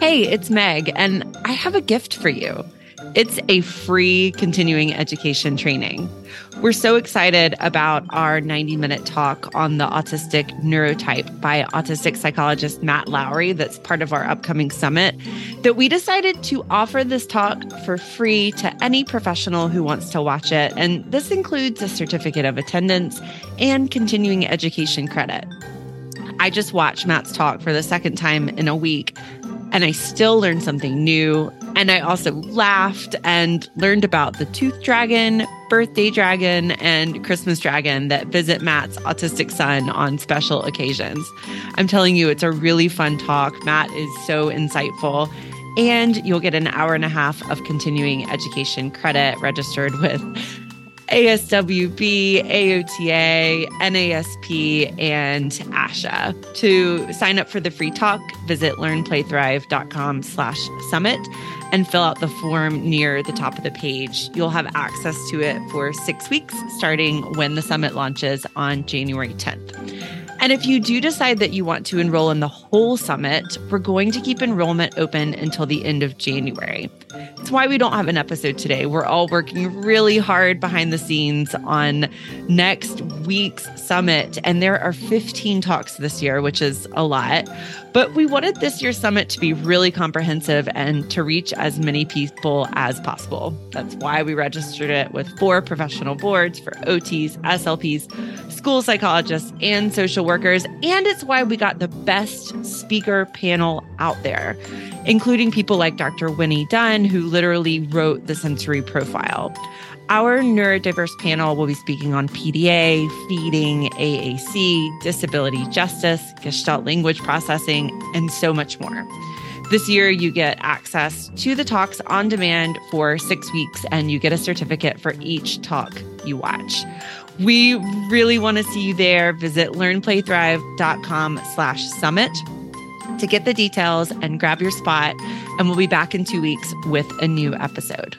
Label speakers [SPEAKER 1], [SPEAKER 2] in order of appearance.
[SPEAKER 1] Hey, it's Meg, and I have a gift for you. It's a free continuing education training. We're so excited about our 90 minute talk on the autistic neurotype by autistic psychologist Matt Lowry, that's part of our upcoming summit, that we decided to offer this talk for free to any professional who wants to watch it. And this includes a certificate of attendance and continuing education credit. I just watched Matt's talk for the second time in a week and I still learned something new. And I also laughed and learned about the tooth dragon, birthday dragon, and Christmas dragon that visit Matt's autistic son on special occasions. I'm telling you, it's a really fun talk. Matt is so insightful. And you'll get an hour and a half of continuing education credit registered with ASWB, AOTA, NASP, and ASHA. To sign up for the free talk, visit learnplaythrive.com slash summit and fill out the form near the top of the page. You'll have access to it for six weeks, starting when the summit launches on January 10th. And if you do decide that you want to enroll in the whole summit, we're going to keep enrollment open until the end of January. That's why we don't have an episode today. We're all working really hard behind the scenes on next week's summit. And there are 15 talks this year, which is a lot. But we wanted this year's summit to be really comprehensive and to reach as many people as possible. That's why we registered it with four professional boards for OTs, SLPs, school psychologists, and social workers. And it's why we got the best speaker panel out there, including people like Dr. Winnie Dunn, who literally wrote the sensory profile. Our neurodiverse panel will be speaking on PDA, feeding, AAC, disability justice, Gestalt language processing, and so much more. This year, you get access to the talks on demand for six weeks, and you get a certificate for each talk you watch. We really want to see you there. Visit learnplaythrive.com slash summit to get the details and grab your spot. And we'll be back in two weeks with a new episode.